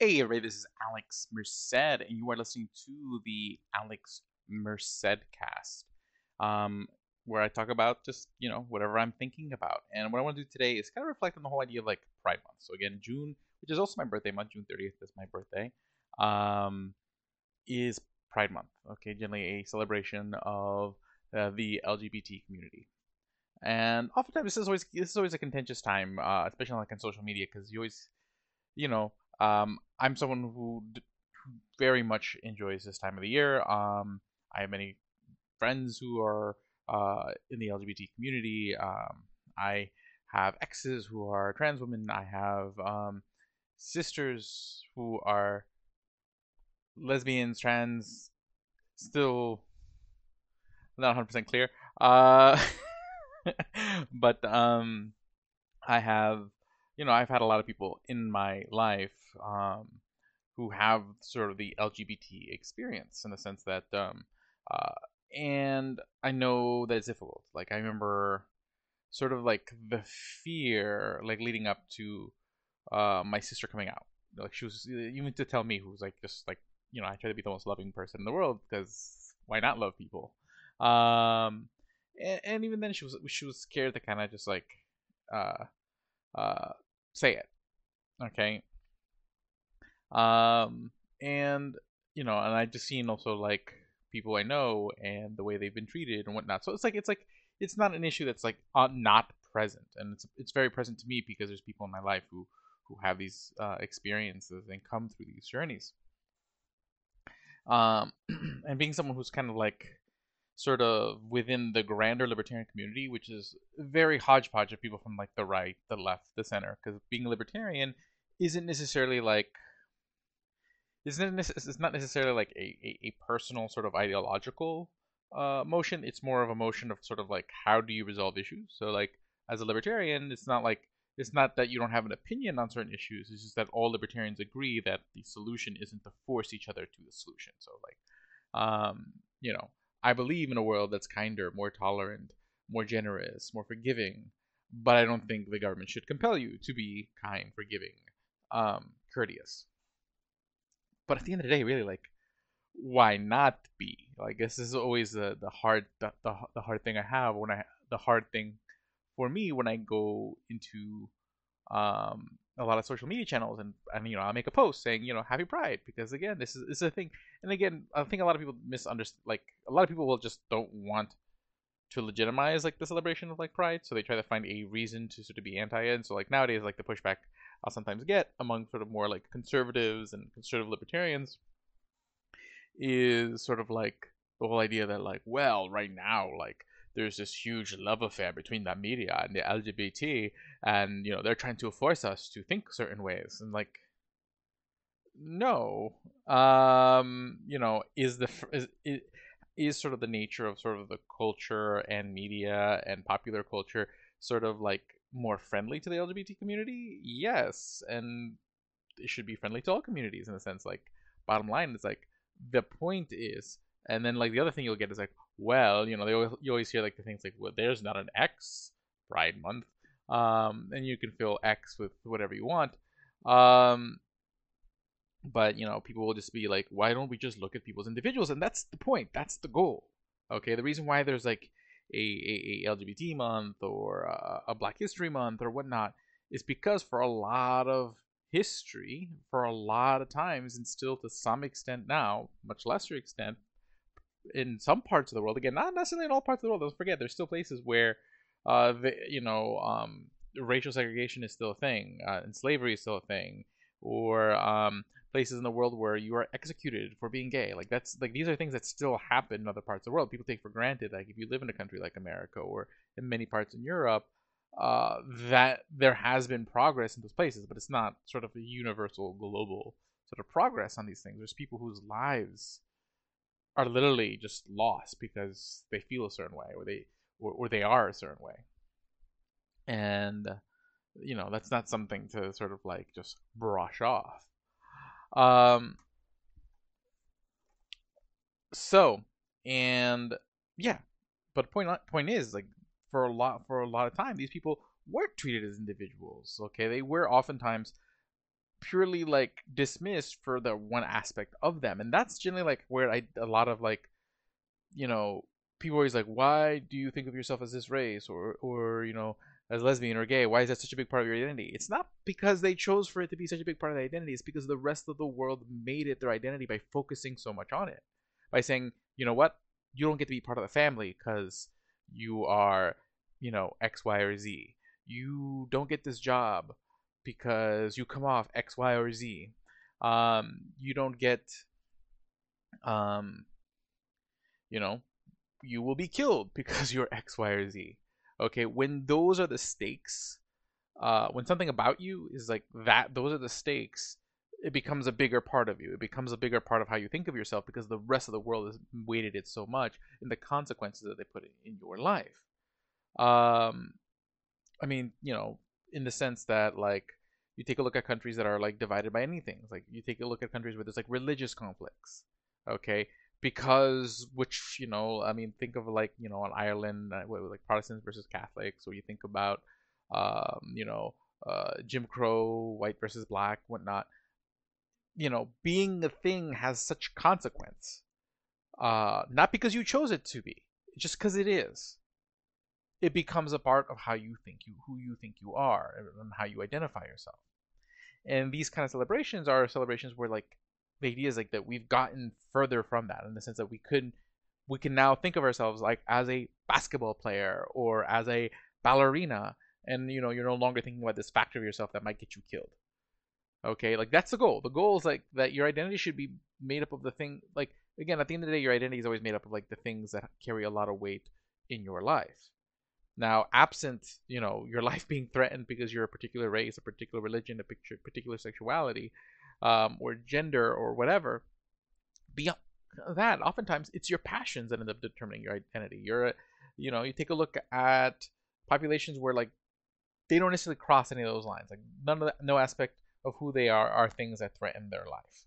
Hey, everybody, this is Alex Merced, and you are listening to the Alex Merced cast, um, where I talk about just, you know, whatever I'm thinking about. And what I want to do today is kind of reflect on the whole idea of like Pride Month. So, again, June, which is also my birthday month, June 30th is my birthday, um, is Pride Month. Okay, generally a celebration of uh, the LGBT community. And oftentimes, this is always this is always a contentious time, uh, especially like on social media, because you always, you know, um, I'm someone who, d- very much enjoys this time of the year. Um, I have many friends who are uh, in the LGBT community. Um, I have exes who are trans women. I have um, sisters who are lesbians, trans, still not 100% clear. Uh, but um, I have, you know, I've had a lot of people in my life um, who have sort of the LGBT experience in the sense that, um, uh, and I know that it's difficult. Like I remember, sort of like the fear, like leading up to uh, my sister coming out. Like she was even to tell me, who was like just like you know, I try to be the most loving person in the world because why not love people? Um, and, and even then, she was she was scared to kind of just like uh, uh, say it. Okay, um, and you know, and I've just seen also like people I know and the way they've been treated and whatnot. So it's like it's like it's not an issue that's like uh, not present, and it's it's very present to me because there's people in my life who who have these uh, experiences and come through these journeys. Um, and being someone who's kind of like sort of within the grander libertarian community, which is very hodgepodge of people from like the right, the left, the center, because being libertarian isn't necessarily like isn't it, it's not necessarily like a, a, a personal sort of ideological uh, motion. It's more of a motion of sort of like how do you resolve issues. So like as a libertarian, it's not like it's not that you don't have an opinion on certain issues. It's just that all libertarians agree that the solution isn't to force each other to the solution. So like, um, you know, I believe in a world that's kinder, more tolerant, more generous, more forgiving. But I don't think the government should compel you to be kind, forgiving, um, courteous but at the end of the day, really, like, why not be? Like, this is always the the hard the, the, the hard thing I have when I the hard thing for me when I go into um a lot of social media channels and and you know I'll make a post saying you know Happy Pride because again this is this is a thing. And again I think a lot of people misunderstand like a lot of people will just don't want to legitimize like the celebration of like Pride so they try to find a reason to sort of be anti it and so like nowadays like the pushback I'll sometimes get among sort of more like conservatives and conservative libertarians is sort of like the whole idea that like, well, right now, like there's this huge love affair between the media and the LGBT, and you know they're trying to force us to think certain ways, and like, no, um, you know, is the is, is is sort of the nature of sort of the culture and media and popular culture sort of like more friendly to the LGBT community? Yes, and it should be friendly to all communities in a sense. Like, bottom line is like the point is, and then like the other thing you'll get is like, well, you know, they always, you always hear like the things like, well, there's not an X Pride Month, um, and you can fill X with whatever you want. Um, but you know, people will just be like, why don't we just look at people's individuals? And that's the point. That's the goal. Okay, the reason why there's like a, a, a LGBT month or a, a Black History Month or whatnot is because for a lot of history, for a lot of times, and still to some extent now, much lesser extent, in some parts of the world, again, not necessarily in all parts of the world. Don't forget, there's still places where, uh, the, you know, um, racial segregation is still a thing, uh, and slavery is still a thing, or um, places in the world where you are executed for being gay. Like that's like these are things that still happen in other parts of the world. People take for granted. Like if you live in a country like America or in many parts in Europe, uh, that there has been progress in those places, but it's not sort of a universal, global sort of progress on these things. There's people whose lives are literally just lost because they feel a certain way, or they or, or they are a certain way, and you know that's not something to sort of like just brush off um, so and yeah, but point point is like for a lot for a lot of time these people weren't treated as individuals. Okay, they were oftentimes purely like dismissed for the one aspect of them. And that's generally like where i a lot of like you know people always like why do you think of yourself as this race or or you know as lesbian or gay? Why is that such a big part of your identity? It's not because they chose for it to be such a big part of their identity. It's because the rest of the world made it their identity by focusing so much on it. By saying you know what? You don't get to be part of the family because you are you know x y or z. You don't get this job because you come off X, Y, or Z. Um, you don't get, um, you know, you will be killed because you're X, Y, or Z. Okay, when those are the stakes, uh, when something about you is like that, those are the stakes. It becomes a bigger part of you. It becomes a bigger part of how you think of yourself because the rest of the world has weighted it so much in the consequences that they put in your life. Um, I mean, you know, in the sense that like you take a look at countries that are like divided by anything. Like you take a look at countries where there's like religious conflicts, okay? Because which you know, I mean, think of like you know, Ireland, uh, like Protestants versus Catholics, or you think about, um, you know, uh, Jim Crow, white versus black, whatnot. You know, being a thing has such consequence. Uh, not because you chose it to be, just because it is it becomes a part of how you think you who you think you are and how you identify yourself and these kind of celebrations are celebrations where like the idea is like that we've gotten further from that in the sense that we could we can now think of ourselves like as a basketball player or as a ballerina and you know you're no longer thinking about this factor of yourself that might get you killed. Okay? Like that's the goal. The goal is like that your identity should be made up of the thing like again at the end of the day your identity is always made up of like the things that carry a lot of weight in your life now, absent, you know, your life being threatened because you're a particular race, a particular religion, a particular sexuality, um, or gender, or whatever, beyond that, oftentimes it's your passions that end up determining your identity. You're, you know, you take a look at populations where like they don't necessarily cross any of those lines. Like none of no aspect of who they are are things that threaten their life.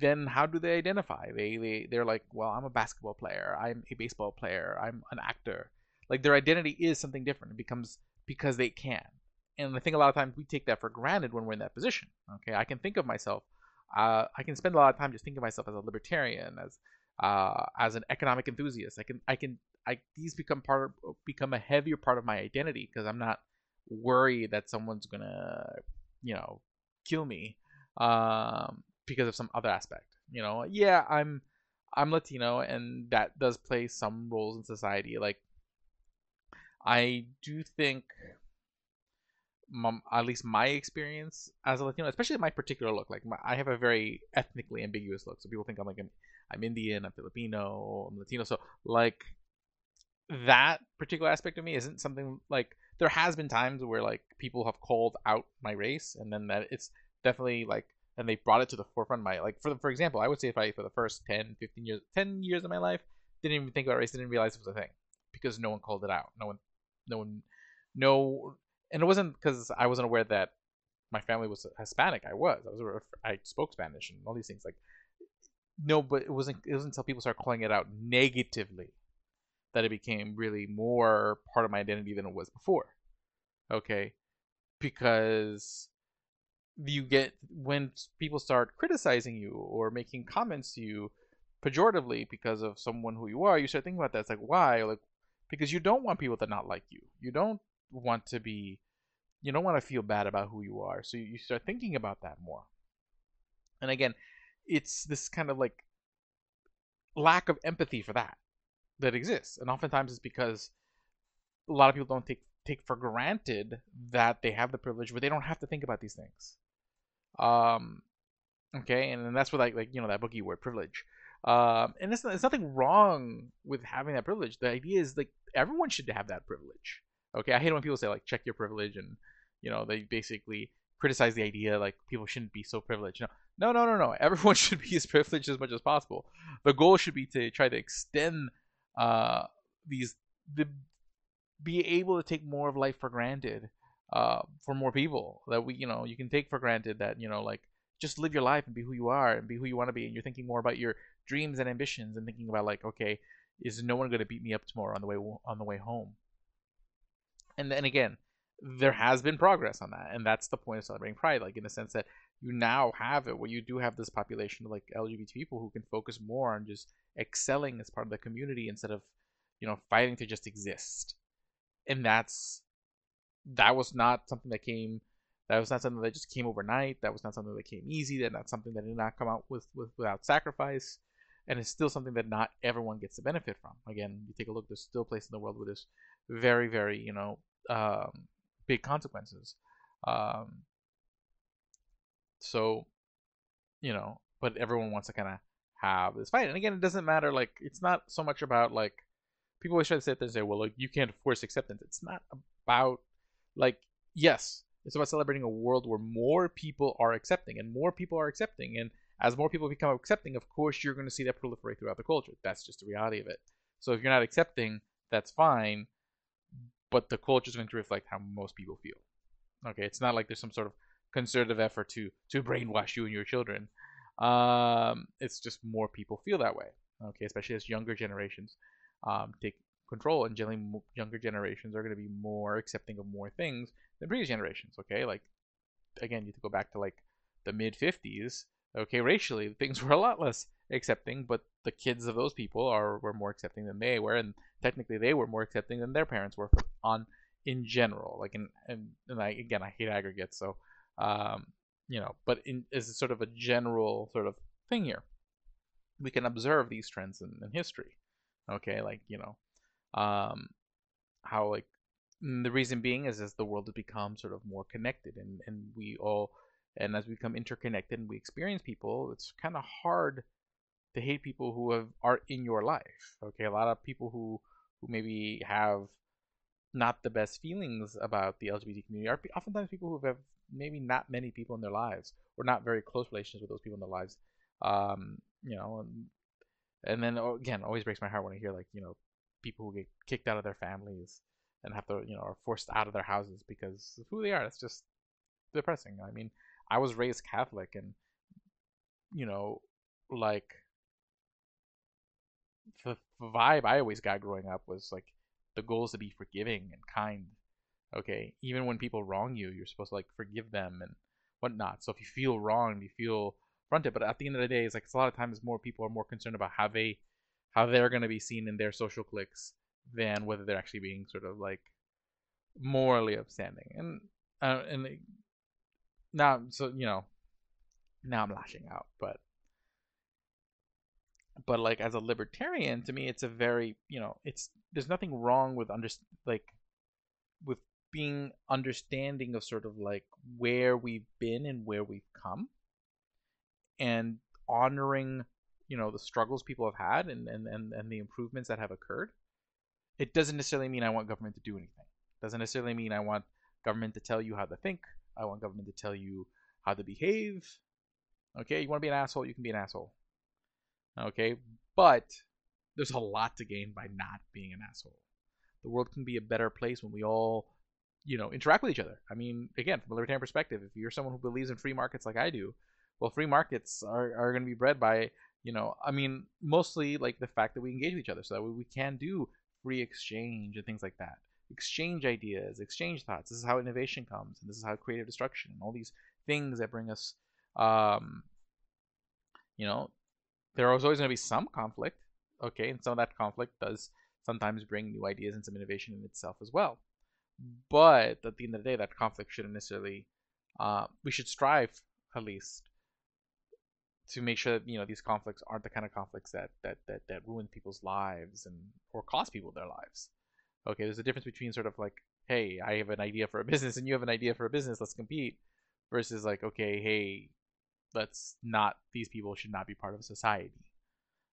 Then how do they identify? They they they're like, well, I'm a basketball player. I'm a baseball player. I'm an actor like their identity is something different. It becomes because they can. And I think a lot of times we take that for granted when we're in that position. Okay, I can think of myself. Uh, I can spend a lot of time just thinking of myself as a libertarian, as uh, as an economic enthusiast. I can I can I these become part of, become a heavier part of my identity because I'm not worried that someone's gonna you know kill me um, because of some other aspect. You know, yeah, I'm I'm Latino, and that does play some roles in society. Like I do think, at least my experience as a Latino, especially my particular look, like my, I have a very ethnically ambiguous look. So people think I'm like I'm, I'm Indian, I'm Filipino, I'm Latino. So like that particular aspect of me isn't something like there has been times where like people have called out my race, and then that it's definitely like and they brought it to the forefront of my like for for example i would say if i for the first 10 15 years 10 years of my life didn't even think about race didn't realize it was a thing because no one called it out no one no one, no, and it wasn't because I wasn't aware that my family was Hispanic. I was. I was. I spoke Spanish and all these things. Like, no, but it wasn't. It wasn't until people started calling it out negatively that it became really more part of my identity than it was before. Okay, because you get when people start criticizing you or making comments to you pejoratively because of someone who you are, you start thinking about that. It's like, why? Like, because you don't want people to not like you. You don't want to be you don't want to feel bad about who you are. So you start thinking about that more. And again, it's this kind of like lack of empathy for that that exists. And oftentimes it's because a lot of people don't take take for granted that they have the privilege where they don't have to think about these things. Um okay, and, and that's what like like you know that boogie word privilege. Um, and there's, there's nothing wrong with having that privilege. The idea is like everyone should have that privilege. Okay, I hate when people say like check your privilege, and you know they basically criticize the idea like people shouldn't be so privileged. No, no, no, no, no. Everyone should be as privileged as much as possible. The goal should be to try to extend uh, these the be able to take more of life for granted uh, for more people that we you know you can take for granted that you know like just live your life and be who you are and be who you want to be and you're thinking more about your dreams and ambitions and thinking about like okay is no one going to beat me up tomorrow on the way on the way home and then again there has been progress on that, and that's the point of celebrating Pride. Like in the sense that you now have it where you do have this population of like LGBT people who can focus more on just excelling as part of the community instead of you know fighting to just exist, and that's that was not something that came. That was not something that just came overnight. That was not something that came easy. That not something that did not come out with, with without sacrifice and it's still something that not everyone gets to benefit from. Again, you take a look. There's still places in the world where there's very, very, you know, um, big consequences. Um, so, you know, but everyone wants to kind of have this fight. And again, it doesn't matter. Like, it's not so much about like people always try to sit there and say, well, like you can't force acceptance. It's not about like yes, it's about celebrating a world where more people are accepting and more people are accepting and as more people become accepting, of course, you're going to see that proliferate throughout the culture. That's just the reality of it. So if you're not accepting, that's fine, but the culture is going to reflect how most people feel. Okay, it's not like there's some sort of concerted effort to to brainwash you and your children. Um, it's just more people feel that way. Okay, especially as younger generations um, take control, and generally younger generations are going to be more accepting of more things than previous generations. Okay, like again, you have to go back to like the mid 50s okay, racially things were a lot less accepting, but the kids of those people are were more accepting than they were, and technically they were more accepting than their parents were on in general. Like in and and I again I hate aggregates, so um, you know, but in is sort of a general sort of thing here. We can observe these trends in, in history. Okay, like you know, um, how like the reason being is as the world has become sort of more connected and and we all and as we become interconnected and we experience people, it's kind of hard to hate people who have, are in your life. Okay, a lot of people who who maybe have not the best feelings about the LGBT community are oftentimes people who have maybe not many people in their lives or not very close relations with those people in their lives. Um, you know, and, and then oh, again, always breaks my heart when I hear like you know people who get kicked out of their families and have to you know are forced out of their houses because of who they are. It's just depressing. I mean, I was raised Catholic, and you know, like the vibe I always got growing up was like the goal is to be forgiving and kind. Okay, even when people wrong you, you're supposed to like forgive them and whatnot. So if you feel wronged, you feel fronted. But at the end of the day, it's like it's a lot of times more people are more concerned about how they how they're gonna be seen in their social cliques than whether they're actually being sort of like morally upstanding. And uh, and now so you know now i'm lashing out but but like as a libertarian to me it's a very you know it's there's nothing wrong with under like with being understanding of sort of like where we've been and where we've come and honoring you know the struggles people have had and and and, and the improvements that have occurred it doesn't necessarily mean i want government to do anything it doesn't necessarily mean i want government to tell you how to think I want government to tell you how to behave. Okay, you want to be an asshole, you can be an asshole. Okay, but there's a lot to gain by not being an asshole. The world can be a better place when we all, you know, interact with each other. I mean, again, from a libertarian perspective, if you're someone who believes in free markets like I do, well, free markets are, are going to be bred by, you know, I mean, mostly like the fact that we engage with each other so that we can do free exchange and things like that exchange ideas, exchange thoughts. This is how innovation comes, and this is how creative destruction, and all these things that bring us, um, you know, there is always going to be some conflict, okay, and some of that conflict does sometimes bring new ideas and some innovation in itself as well. But at the end of the day, that conflict shouldn't necessarily. Uh, we should strive, at least, to make sure that you know these conflicts aren't the kind of conflicts that that that, that ruin people's lives and or cost people their lives okay, there's a difference between sort of like, hey, I have an idea for a business and you have an idea for a business, let's compete, versus like, okay, hey, let's not, these people should not be part of society.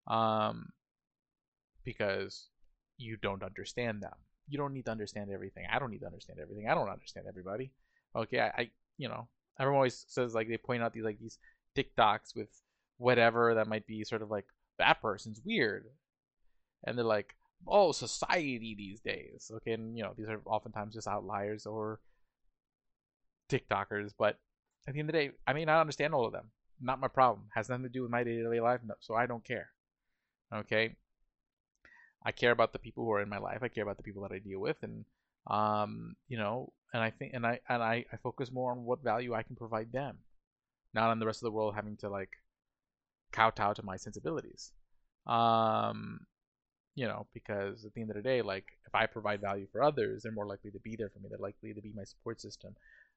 Um, because you don't understand them. You don't need to understand everything. I don't need to understand everything. I don't understand everybody. Okay, I, I you know, everyone always says like they point out these like these TikToks with whatever that might be sort of like that person's weird, and they're like, oh society these days. Okay and you know these are oftentimes just outliers or tiktokers but at the end of the day i may not understand all of them. Not my problem. Has nothing to do with my day-to-day life so i don't care. Okay? I care about the people who are in my life. I care about the people that i deal with and Um, you know, and I think and I and I, I focus more on what value I can provide them, not on the rest of the world having to like kowtow to my sensibilities. Um, you know, because at the end of the day, like if I provide value for others, they're more likely to be there for me. They're likely to be my support system.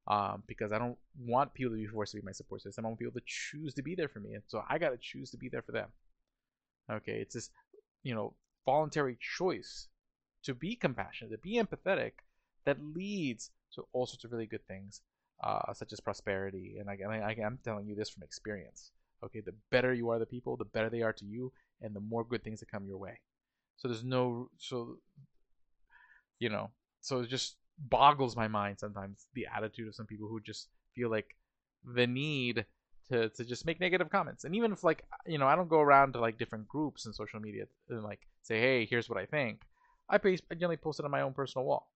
Um, because I don't want people to be forced to be my support system. I want people to choose to be there for me, and so I gotta choose to be there for them. Okay, it's this, you know, voluntary choice to be compassionate, to be empathetic, that leads to all sorts of really good things, uh, such as prosperity. And I, I, I'm telling you this from experience. Okay, the better you are the people, the better they are to you, and the more good things that come your way. So there's no so you know so it just boggles my mind sometimes the attitude of some people who just feel like the need to, to just make negative comments. And even if like uh, you know i don't go around to like different groups in social media and like say hey here's what i think. I, I generally post it on my own personal wall.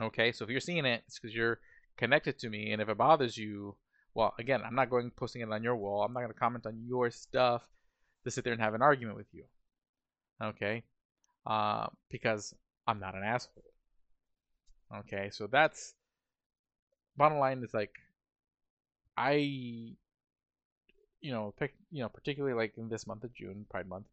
Okay so if you're seeing it it's because you're connected to me and if it bothers you well again i'm not going posting it on your wall. I'm not going to comment on your stuff to sit there and have an argument with you. Okay? Uh, because i'm not an asshole. Okay? So that's bottom line is like i you know pick you know particularly like in this month of june pride month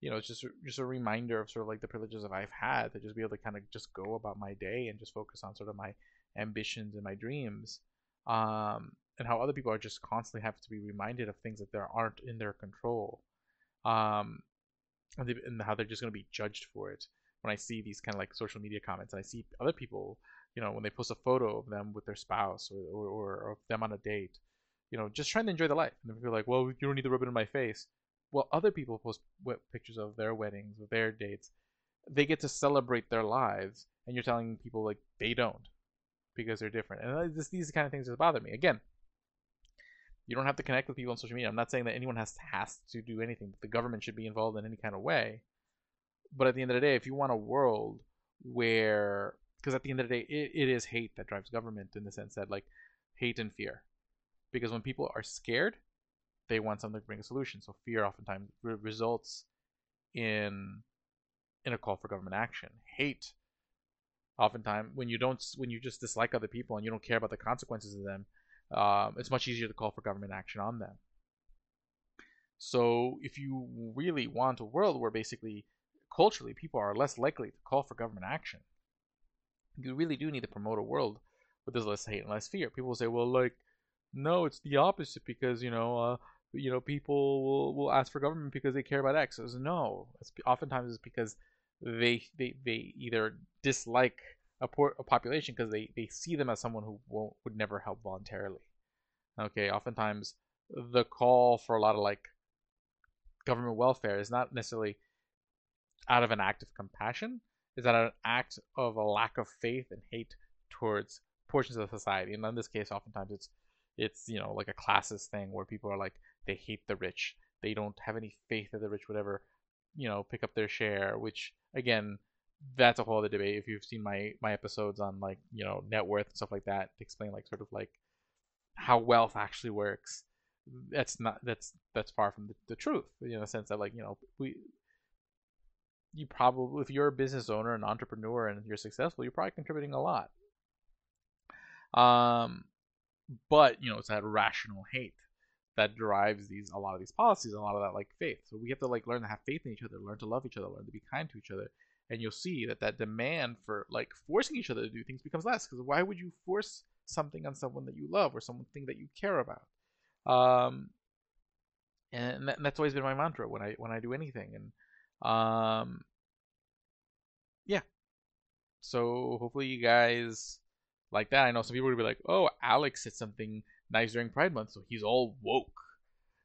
you know it's just just a reminder of sort of like the privileges that i've had to just be able to kind of just go about my day and just focus on sort of my ambitions and my dreams. Um and how other people are just constantly have to be reminded of things that there aren't in their control um and, they, and how they're just going to be judged for it. When i see these kind of like social media comments and i see other people you know when they post a photo of them with their spouse or or, or, or them on a date you know just trying to enjoy the life. And they're like well you don't need to rub it in my face. Well other people post pictures of their weddings of their dates. They get to celebrate their lives and you're telling people like they don't because they're different. And this, these kind of things that bother me. Again you don't have to connect with people on social media. I'm not saying that anyone has to, has to do anything. The government should be involved in any kind of way. But at the end of the day, if you want a world where, because at the end of the day, it, it is hate that drives government in the sense that like hate and fear. Because when people are scared, they want something to bring a solution. So fear oftentimes re- results in in a call for government action. Hate oftentimes when you don't when you just dislike other people and you don't care about the consequences of them um, it's much easier to call for government action on them. So if you really want a world where basically culturally people are less likely to call for government action, you really do need to promote a world where there's less hate and less fear. People say, well, like, no, it's the opposite because you know, uh, you know, people will, will ask for government because they care about X. No, it's oftentimes it's because they they they either dislike a, a population because they, they see them as someone who won't, would never help voluntarily. Okay, oftentimes the call for a lot of like government welfare is not necessarily out of an act of compassion, is that an act of a lack of faith and hate towards portions of society. And in this case, oftentimes it's it's you know like a classist thing where people are like they hate the rich, they don't have any faith that the rich would ever you know pick up their share, which again that's a whole other debate. If you've seen my my episodes on like you know net worth and stuff like that, to explain like sort of like how wealth actually works, that's not that's that's far from the, the truth. You know, in the sense that like you know we you probably if you're a business owner an entrepreneur and you're successful, you're probably contributing a lot. Um, but you know it's that rational hate that drives these a lot of these policies, a lot of that like faith. So we have to like learn to have faith in each other, learn to love each other, learn to be kind to each other, and you'll see that that demand for like forcing each other to do things becomes less because why would you force something on someone that you love or something that you care about? Um and, that, and that's always been my mantra when i when i do anything and um yeah. So hopefully you guys like that. I know some people would be like oh alex said something nice during pride month so he's all woke.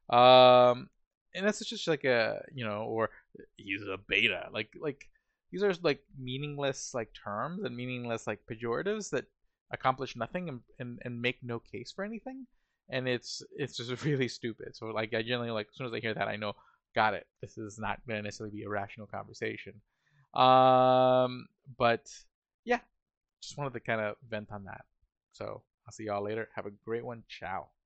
Um and that's just like a you know or he's a beta like like these are like meaningless like terms and meaningless like pejoratives that accomplish nothing and, and, and make no case for anything. And it's it's just really stupid. So like i generally like as soon as i hear that i know got it. This is not going to necessarily be a rational conversation. Um but yeah just wanted to kind of vent on that. So i'll see y'all later. Have a great one. Ciao